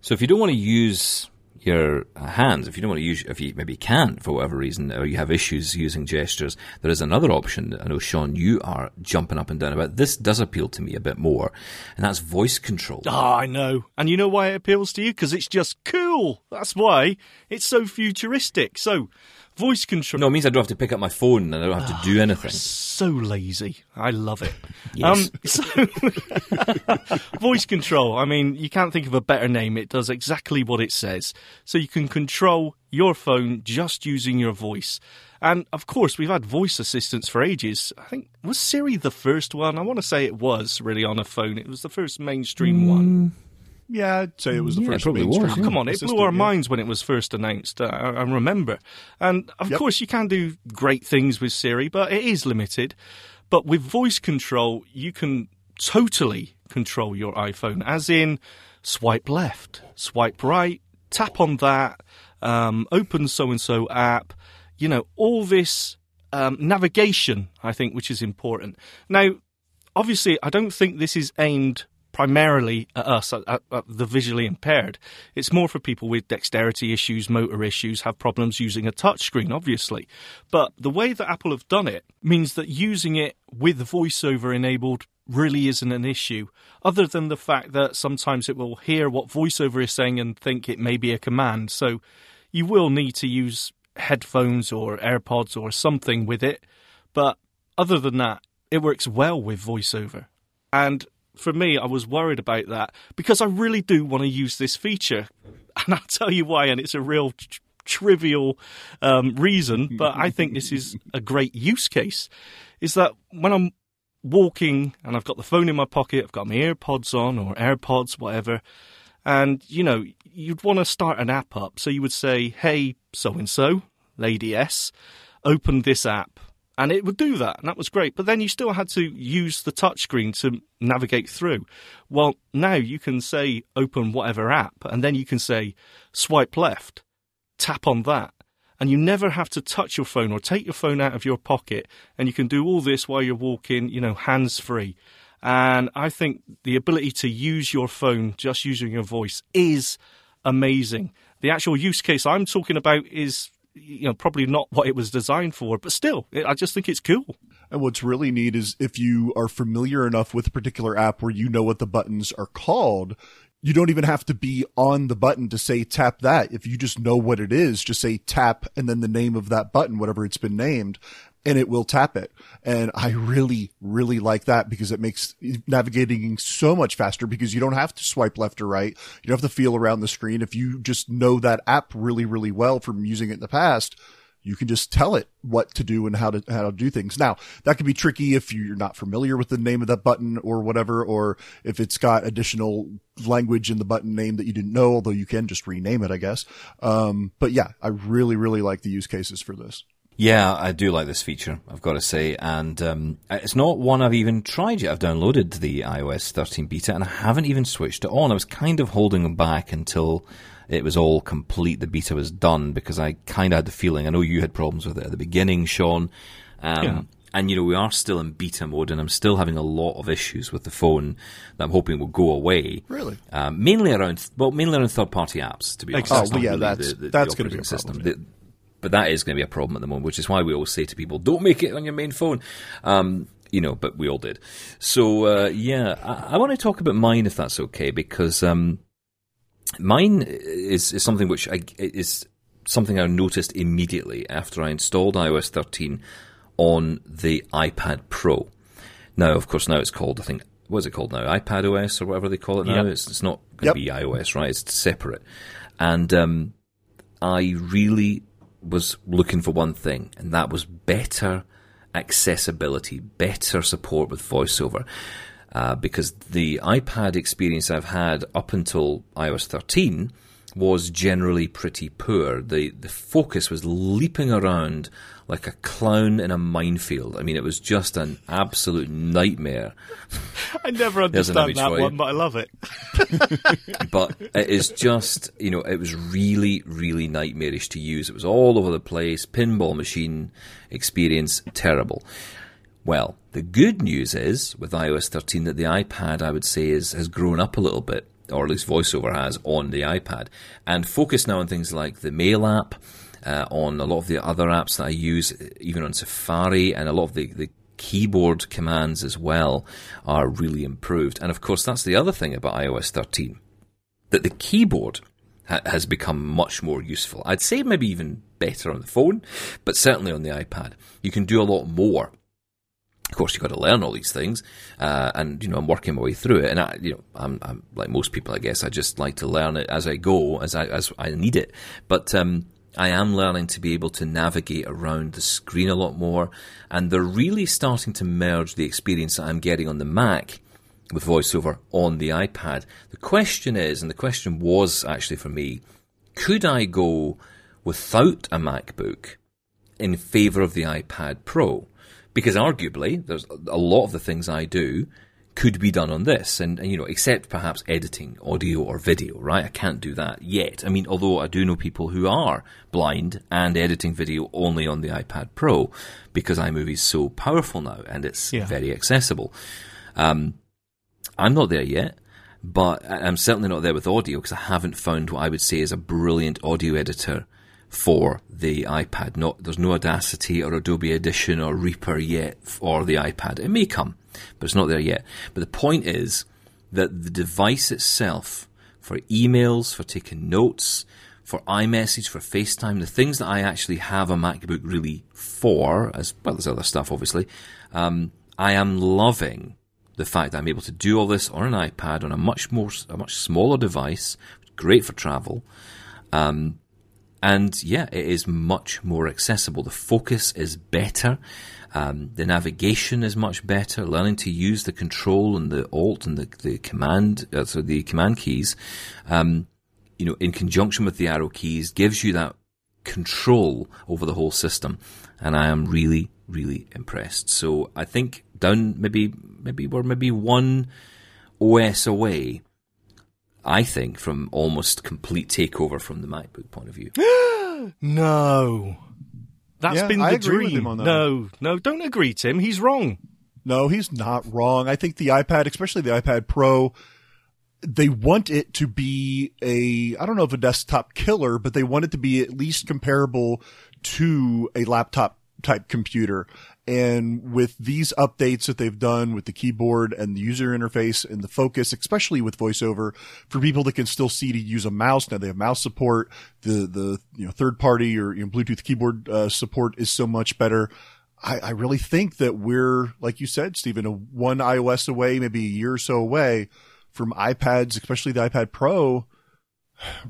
S3: So if you don't want to use your uh, hands, if you don't want to use, if you maybe can't for whatever reason, or you have issues using gestures, there is another option. I know, Shaun, you are jumping up and down about. This does appeal to me a bit more, and that's voice control.
S4: Ah, I know. And you know why it appeals to you? Because it's just cool. That's why. It's so futuristic. So, voice control.
S3: No, it means I don't have to pick up my phone and I don't have to do anything.
S4: So lazy. I love it.
S3: Yes.
S4: Um, so, voice control. I mean, you can't think of a better name. It does exactly what it says. So you can control your phone just using your voice. And of course, we've had voice assistants for ages. I think, was Siri the first one? I want to say it was really on a phone. It was the first mainstream one.
S5: Yeah, I'd say it was the
S3: Yeah,
S5: first
S3: probably was, yeah.
S4: Come on, it blew our
S5: yeah.
S4: minds when it was first announced. Uh, I, I remember. And of
S5: Yep.
S4: course, you can do great things with Siri, but it is limited. But with voice control, you can totally control your iPhone, as in swipe left, swipe right, tap on that, um, open so and so app. You know, all this um, navigation, I think, which is important. Now, obviously, I don't think this is aimed primarily at us, at, at, at the visually impaired. It's more for people with dexterity issues, motor issues, have problems using a touchscreen, obviously. But the way that Apple have done it means that using it with voiceover enabled really isn't an issue, other than the fact that sometimes it will hear what voiceover is saying and think it may be a command. So you will need to use headphones or AirPods or something with it. But other than that, it works well with voiceover. And for me, I was worried about that because I really do want to use this feature. And I'll tell you why, and it's a real tr- trivial um, reason, but I think this is a great use case. Is that when I'm walking and I've got the phone in my pocket, I've got my AirPods on or AirPods, whatever, and you know, you'd want to start an app up. So you would say, hey, so and so, Lady S, opened this app. And it would do that, and that was great. But then you still had to use the touchscreen to navigate through. Well, now you can say open whatever app, and then you can say swipe left, tap on that, and you never have to touch your phone or take your phone out of your pocket. And you can do all this while you're walking, you know, hands free. And I think the ability to use your phone just using your voice is amazing. The actual use case I'm talking about is you know probably not what it was designed for but still i just think it's cool
S5: and what's really neat is if you are familiar enough with a particular app where you know what the buttons are called you don't even have to be on the button to say tap that. If you just know what it is, just say tap and then the name of that button, whatever it's been named, and it will tap it. And I really, really like that because it makes navigating so much faster because you don't have to swipe left or right. You don't have to feel around the screen. If you just know that app really, really well from using it in the past, you can just tell it what to do and how to how to do things. Now that can be tricky if you're not familiar with the name of that button or whatever, or if it's got additional language in the button name that you didn't know. Although you can just rename it, I guess. Um, but yeah, I really really like the use cases for this.
S3: Yeah, I do like this feature, I've got to say. And um, it's not one I've even tried yet. I've downloaded the iOS 13 beta and I haven't even switched it on. I was kind of holding back until it was all complete, the beta was done, because I kind of had the feeling, I know you had problems with it at the beginning, Shaun. Um, yeah. And, you know, we are still in beta mode, and I'm still having a lot of issues with the phone that I'm hoping will go away.
S5: Really?
S3: Um, mainly around, well, mainly around third party apps, to be honest.
S5: Oh, well, yeah, that's, the, the, that's going to be a system. Problem, yeah.
S3: But that is going to be a problem at the moment, which is why we always say to people, don't make it on your main phone. Um, you know, but we all did. So, uh, yeah, I, I, want to talk about mine if that's okay, because um, Mine is, is something which I, is something I noticed immediately after I installed iOS 13 on the iPad Pro. Now, of course, now it's called, I think, what is it called now? iPad OS or whatever they call it now. Yep. It's, it's not going to yep. be iOS, right? It's separate. And um, I really was looking for one thing, and that was better accessibility, better support with VoiceOver. Uh, because the iPad experience I've had up until iOS 13 was generally pretty poor. The the focus was leaping around like a clown in a minefield. I mean, it was just an absolute nightmare.
S4: I never understand that one, but I love it.
S3: but it is just, you know, it was really, really nightmarish to use. It was all over the place, pinball machine experience, terrible. Well, the good news is with iOS 13 that the iPad, I would say, is, has grown up a little bit, or at least VoiceOver has on the iPad, and focus now on things like the Mail app, uh, on a lot of the other apps that I use, even on Safari, and a lot of the, the keyboard commands as well are really improved. And of course, that's the other thing about iOS 13 that the keyboard ha- has become much more useful. I'd say maybe even better on the phone, but certainly on the iPad. You can do a lot more of course, you've got to learn all these things, uh, and you know I'm working my way through it. And I, you know, I'm, I'm, like most people, I guess. I just like to learn it as I go, as I as I need it. But um, I am learning to be able to navigate around the screen a lot more, and they're really starting to merge the experience that I'm getting on the Mac with VoiceOver on the iPad. The question is, and the question was actually for me, could I go without a MacBook in favor of the iPad Pro? Because arguably there's a lot of the things I do could be done on this. And, and, you know except perhaps editing audio or video right? I can't do that yet. I mean although i do know people who are blind and editing video only on the ipad pro because imovie is so powerful now and it's yeah. very accessible. Um, i'm not there yet but i'm certainly not there with audio because i haven't found what i would say is a brilliant audio editor for the iPad. Not there's no Audacity or Adobe Audition or Reaper yet for the iPad. It may come, but it's not there yet. But the point is that the device itself, for emails, for taking notes, for iMessage, for FaceTime, the things that I actually have a MacBook really for, as well as other stuff, obviously, um, I am loving the fact that I'm able to do all this on an iPad on a much more, a much smaller device, great for travel. Um, and yeah, it is much more accessible. The focus is better. Um, the navigation is much better. Learning to use the control and the alt and the, the command, uh, so the command keys, um, you know, in conjunction with the arrow keys gives you that control over the whole system, and I am really, really impressed. So I think down maybe maybe we're maybe one OS away. I think from almost complete takeover from the MacBook point of view.
S4: no, that's
S5: Yeah,
S4: been the
S5: I agree with
S4: dream.
S5: him on that
S4: no, no, don't agree, Tim. He's wrong.
S5: No, he's not wrong. I think the iPad, especially the iPad Pro, they want it to be a, I don't know if a desktop killer, but they want it to be at least comparable to a laptop type computer. And with these updates that they've done with the keyboard and the user interface and the focus, especially with voiceover for people that can still see to use a mouse. Now they have mouse support. The, the, you know, third party or you know, Bluetooth keyboard uh, support is so much better. I, I really think that we're, like you said, Stephen, a one iOS away, maybe a year or so away from iPads, especially the iPad Pro,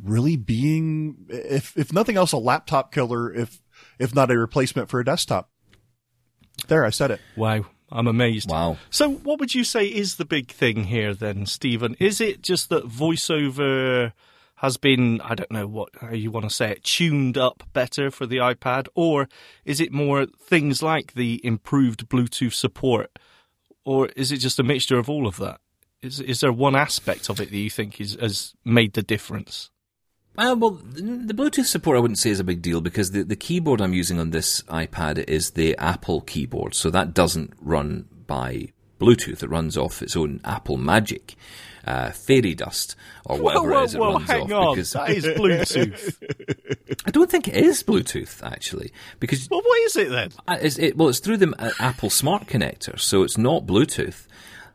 S5: really being, if, if nothing else, a laptop killer, if, if not a replacement for a desktop. There, I said it.
S4: Wow, I'm amazed.
S3: Wow.
S4: So, what would you say is the big thing here, then, Stephen? Is it just that voiceover has been, I don't know what how you want to say it, tuned up better for the iPad, or is it more things like the improved Bluetooth support, or is it just a mixture of all of that? Is is there one aspect of it that you think is has made the difference?
S3: Uh, well, the Bluetooth support I wouldn't say is a big deal because the, the keyboard I'm using on this iPad is the Apple keyboard, so that doesn't run by Bluetooth. It runs off its own Apple Magic, uh, fairy dust, or whatever
S4: whoa,
S3: it is it
S4: whoa,
S3: runs
S4: hang
S3: off.
S4: on,
S3: because
S4: that is Bluetooth.
S3: I don't think it is Bluetooth actually, because
S4: well, what is it then?
S3: uh, it's, it, well, it's through the uh, Apple Smart Connector, so it's not Bluetooth.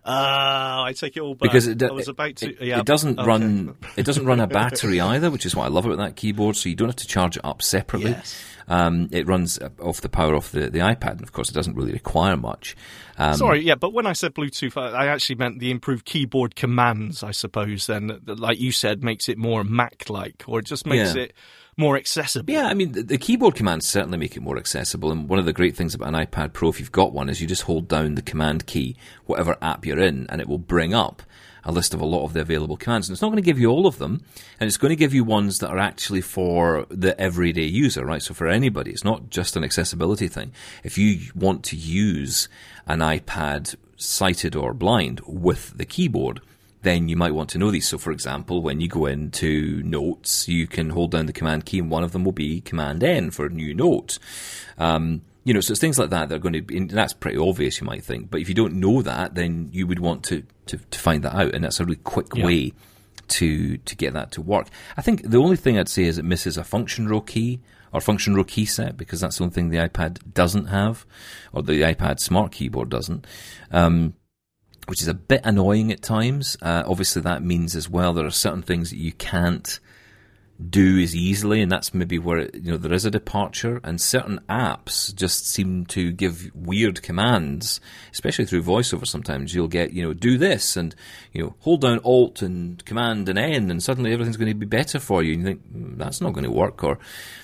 S4: Ah, I take it all back.
S3: because it,
S4: I was about to. yeah,
S3: it doesn't
S4: okay.
S3: run it doesn't run a battery either, which is what I love about that keyboard. So you don't have to charge it up separately.
S4: Yes.
S3: Um, it runs off the power of the, the iPad, and of course, it doesn't really require much. Um,
S4: Sorry, yeah, but when I said Bluetooth, I, actually meant the improved keyboard commands. I suppose then, like you said, makes it more Mac-like, or it just makes
S3: Yeah.
S4: it more accessible.
S3: Yeah, I mean, the, the keyboard commands certainly make it more accessible. And one of the great things about an iPad Pro, if you've got one, is you just hold down the command key, whatever app you're in, and it will bring up a list of a lot of the available commands. And it's not going to give you all of them, and it's going to give you ones that are actually for the everyday user, right? So for anybody, it's not just an accessibility thing. If you want to use an iPad sighted or blind with the keyboard, then you might want to know these. So, for example, when you go into notes, you can hold down the command key, and one of them will be Command N for a new note. Um, you know, so it's things like that that are going to be, and that's pretty obvious, you might think. But if you don't know that, then you would want to, to, to find that out, and that's a really quick
S4: Yeah.
S3: way to to get that to work. I think the only thing I'd say is it misses a function row key or function row key set because that's the only thing the iPad doesn't have, or the iPad Smart Keyboard doesn't. Um, which is a bit annoying at times. Uh, obviously, that means as well there are certain things that you can't do as easily, and that's maybe where it, you know there is a departure. And certain apps just seem to give weird commands, especially through VoiceOver. Sometimes you'll get you know do this, and you know hold down Alt and Command and N, and suddenly everything's going to be better for you. And you think "Mm, that's not going to work, or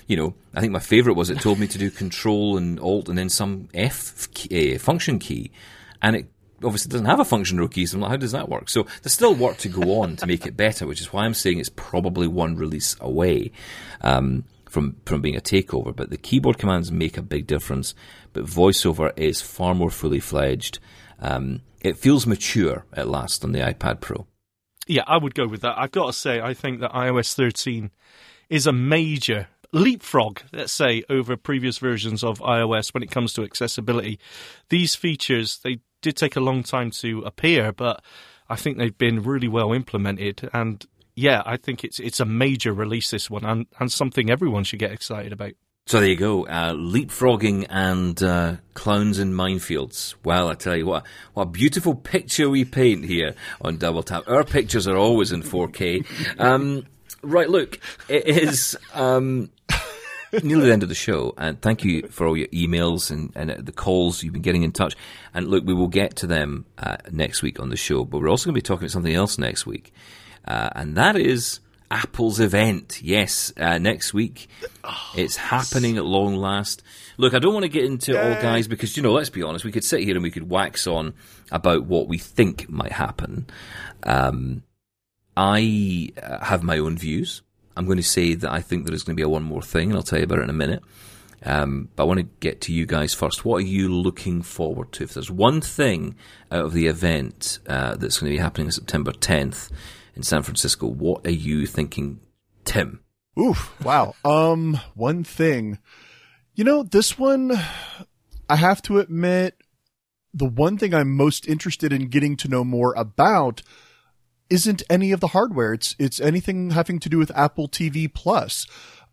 S3: you know I think my favourite was it told me to do Control and Alt and then some F key, uh, function key, and it obviously doesn't have a function row key, so I'm like, how does that work? So there's still work to go on to make it better, which is why I'm saying it's probably one release away um, from from being a takeover. But the keyboard commands make a big difference. But VoiceOver is far more fully fledged. Um, it feels mature at last on the iPad Pro.
S4: Yeah, I would go with that. I've got to say, I think that iOS 13 is a major leapfrog, let's say, over previous versions of iOS when it comes to accessibility. These features, they did take a long time to appear, but I think they've been really well implemented. And yeah, I think it's it's a major release, this one, and, and something everyone should get excited about.
S3: So there you go, uh, leapfrogging and uh, clowns in minefields. Well, I tell you what, what a beautiful picture we paint here on Double Tap. Our pictures are always in 4K. Um, right, look, it is um, nearly the end of the show, and thank you for all your emails and, and uh, the calls you've been getting in touch. And look, we will get to them uh, next week on the show, but we're also going to be talking about something else next week, uh, and that is Apple's event. Yes, uh, next week. it's happening at long last. Look, I don't want to get into it all, guys, because, you know, let's be honest, we could sit here and we could wax on about what we think might happen. Um, I uh, have my own views. I'm going to say that I think there is going to be a one more thing, and I'll tell you about it in a minute. Um, but I want to get to you guys first. What are you looking forward to? If there's one thing out of the event uh, that's going to be happening September 10th in San Francisco, what are you thinking, Tim?
S5: Oof! Wow. um, one thing, you know, this one, I have to admit, the one thing I'm most interested in getting to know more about isn't any of the hardware. It's it's anything having to do with Apple TV Plus.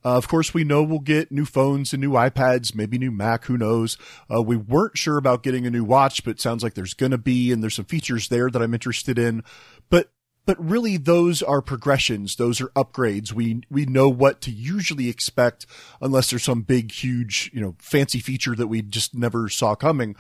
S5: Uh, of course, we know we'll get new phones and new iPads, maybe new Mac, who knows. Uh, we weren't sure about getting a new watch, but it sounds like there's going to be, and there's some features there that I'm interested in. But but really those are progressions those are upgrades we we know what to usually expect unless there's some big huge you know fancy feature that we just never saw coming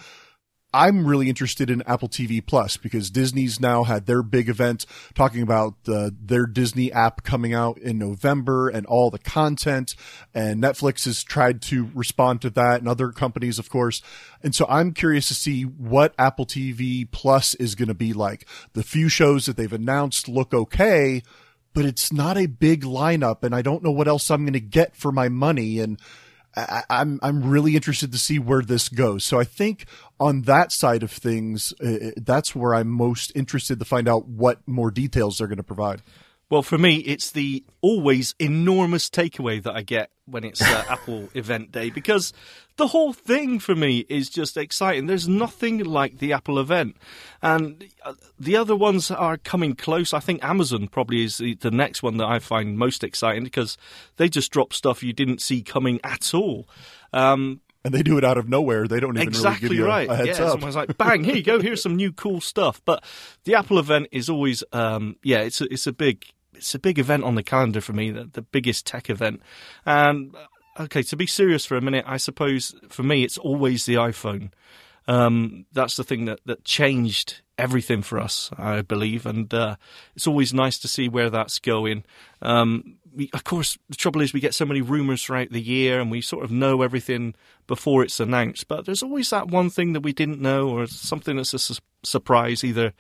S5: I'm really interested in Apple TV Plus because Disney's now had their big event talking about uh, their Disney app coming out in November and all the content. And Netflix has tried to respond to that and other companies, of course. And so I'm curious to see what Apple TV Plus is going to be like. The few shows that they've announced look okay, but it's not a big lineup and I don't know what else I'm going to get for my money. And I, am I'm, I'm really interested to see where this goes. So I think on that side of things, uh, that's where I'm most interested to find out what more details they're going to provide.
S4: Well, for me, it's the always enormous takeaway that I get when it's uh, Apple event day because the whole thing for me is just exciting. There's nothing like the Apple event. And uh, the other ones are coming close. I think Amazon probably is the, the next one that I find most exciting because they just drop stuff you didn't see coming at all. Um,
S5: and they do it out of nowhere. They don't even
S4: exactly
S5: really give you
S4: right.
S5: a, a heads
S4: yeah,
S5: up.
S4: Someone's like, "Bang! Here you go. Here's some new cool stuff." But the Apple event is always, um, yeah, it's a, it's a big it's a big event on the calendar for me, the, the biggest tech event. And okay, to be serious for a minute, I suppose for me it's always the iPhone. Um, that's the thing that, that changed everything for us, I believe, and uh, it's always nice to see where that's going. Um, we, of course, the trouble is we get so many rumours throughout the year, and we sort of know everything before it's announced. But there's always that one thing that we didn't know, or something that's a su- surprise, either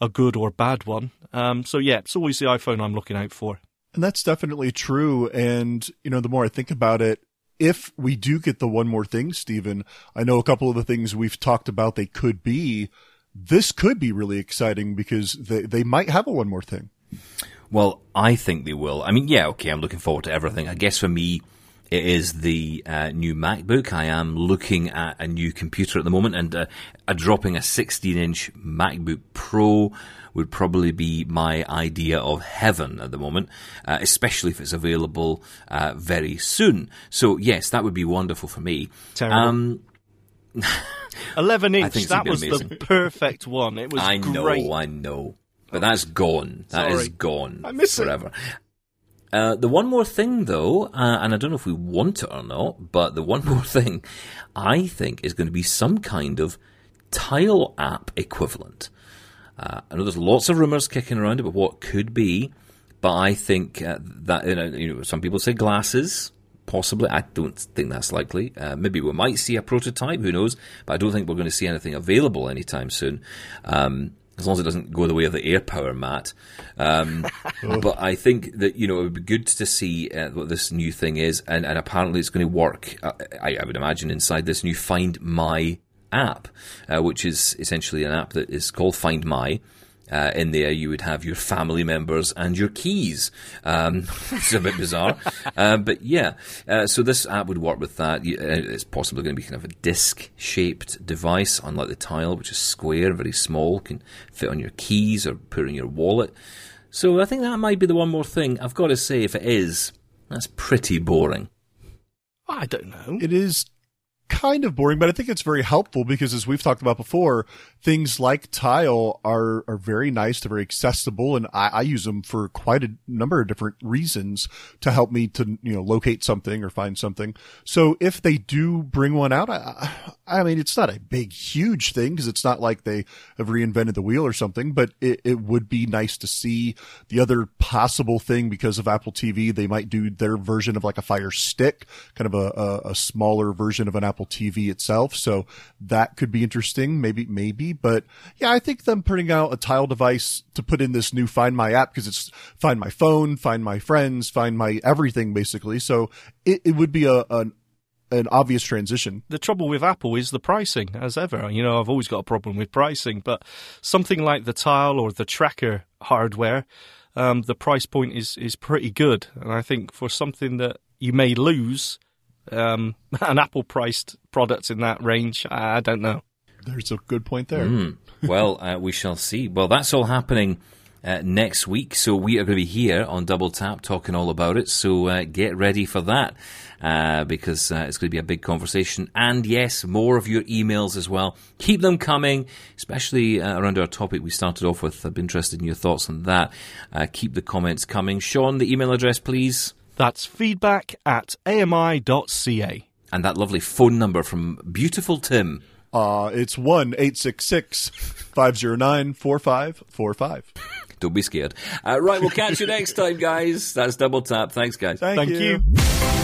S4: a good or bad one. Um, so yeah, it's always the iPhone I'm looking out for.
S5: And that's definitely true. And you know, the more I think about it, if we do get the one more thing, Stephen, I know a couple of the things we've talked about they could be. This could be really exciting because they, they might have a one more thing.
S3: Well, I think they will. I mean, yeah, okay, I'm looking forward to everything. I guess for me, it is the uh, new MacBook. I am looking at a new computer at the moment, and uh, dropping a 16 inch MacBook Pro would probably be my idea of heaven at the moment, uh, especially if it's available uh, very soon. So, yes, that would be wonderful for me.
S4: Terrible. Um, 11 inch, that was
S3: amazing.
S4: the perfect one. It was
S3: I
S4: great.
S3: know, I know. But that's gone. That
S4: Sorry.
S3: is gone.
S4: I miss it.
S3: forever. Uh, the one more thing, though, uh, and I don't know if we want it or not, but the one more thing I think is going to be some kind of tile app equivalent. Uh, I know there's lots of rumours kicking around about what could be, but I think uh, that you know, you know, some people say glasses. Possibly, I don't think that's likely. Uh, maybe we might see a prototype. Who knows? But I don't think we're going to see anything available anytime soon. Um, as long as it doesn't go the way of the air power, mat. Um, but I think that you know it would be good to see uh, what this new thing is, and, and apparently it's going to work. Uh, I, I, would imagine inside this new Find My app, uh, which is essentially an app that is called Find My. Uh, in there, you would have your family members and your keys. Um, it's a bit bizarre, uh, but yeah. Uh, so this app would work with that. It's possibly going to be kind of a disc-shaped device, unlike the Tile, which is square, very small, can fit on your keys or put in your wallet. So I think that might be the one more thing. I've got to say, if it is, that's pretty boring.
S4: I don't know.
S5: It is kind of boring, but I think it's very helpful because as we've talked about before, things like Tile are, are very nice. They're very accessible and I, I, use them for quite a number of different reasons to help me to, you know, locate something or find something. So if they do bring one out, I, I mean, it's not a big, huge thing because it's not like they have reinvented the wheel or something, but it, it would be nice to see the other possible thing because of Apple TV. They might do their version of like a Fire Stick, kind of a, a, a smaller version of an Apple Apple TV itself. So that could be interesting. Maybe, maybe, but yeah, I think them putting out a tile device to put in this new Find My app because it's find my phone, find my friends, find my everything basically. So it, it would be a, an an obvious transition.
S4: The trouble with Apple is the pricing, as ever. You know, I've always got a problem with pricing, but something like the Tile or the Tracker hardware, um, the price point is is pretty good, and I think for something that you may lose, um, an Apple priced product in that range, I don't know.
S5: There's a good point there.
S3: Mm. Well, uh, we shall see. Well, that's all happening uh, next week. So we are going to be here on Double Tap talking all about it. So uh, get ready for that uh, because uh, it's going to be a big conversation. And yes, more of your emails as well. Keep them coming, especially uh, around our topic we started off with. I'd be interested in your thoughts on that. Uh, keep the comments coming. Shaun, the email address, please.
S4: That's feedback at ami.ca.
S3: And that lovely phone number from beautiful Tim.
S5: Uh, it's 1 866 509 4545.
S3: Don't be scared. Uh, right, we'll catch you next time, guys. That's Double Tap. Thanks, guys.
S5: Thank,
S4: Thank
S5: you.
S4: you.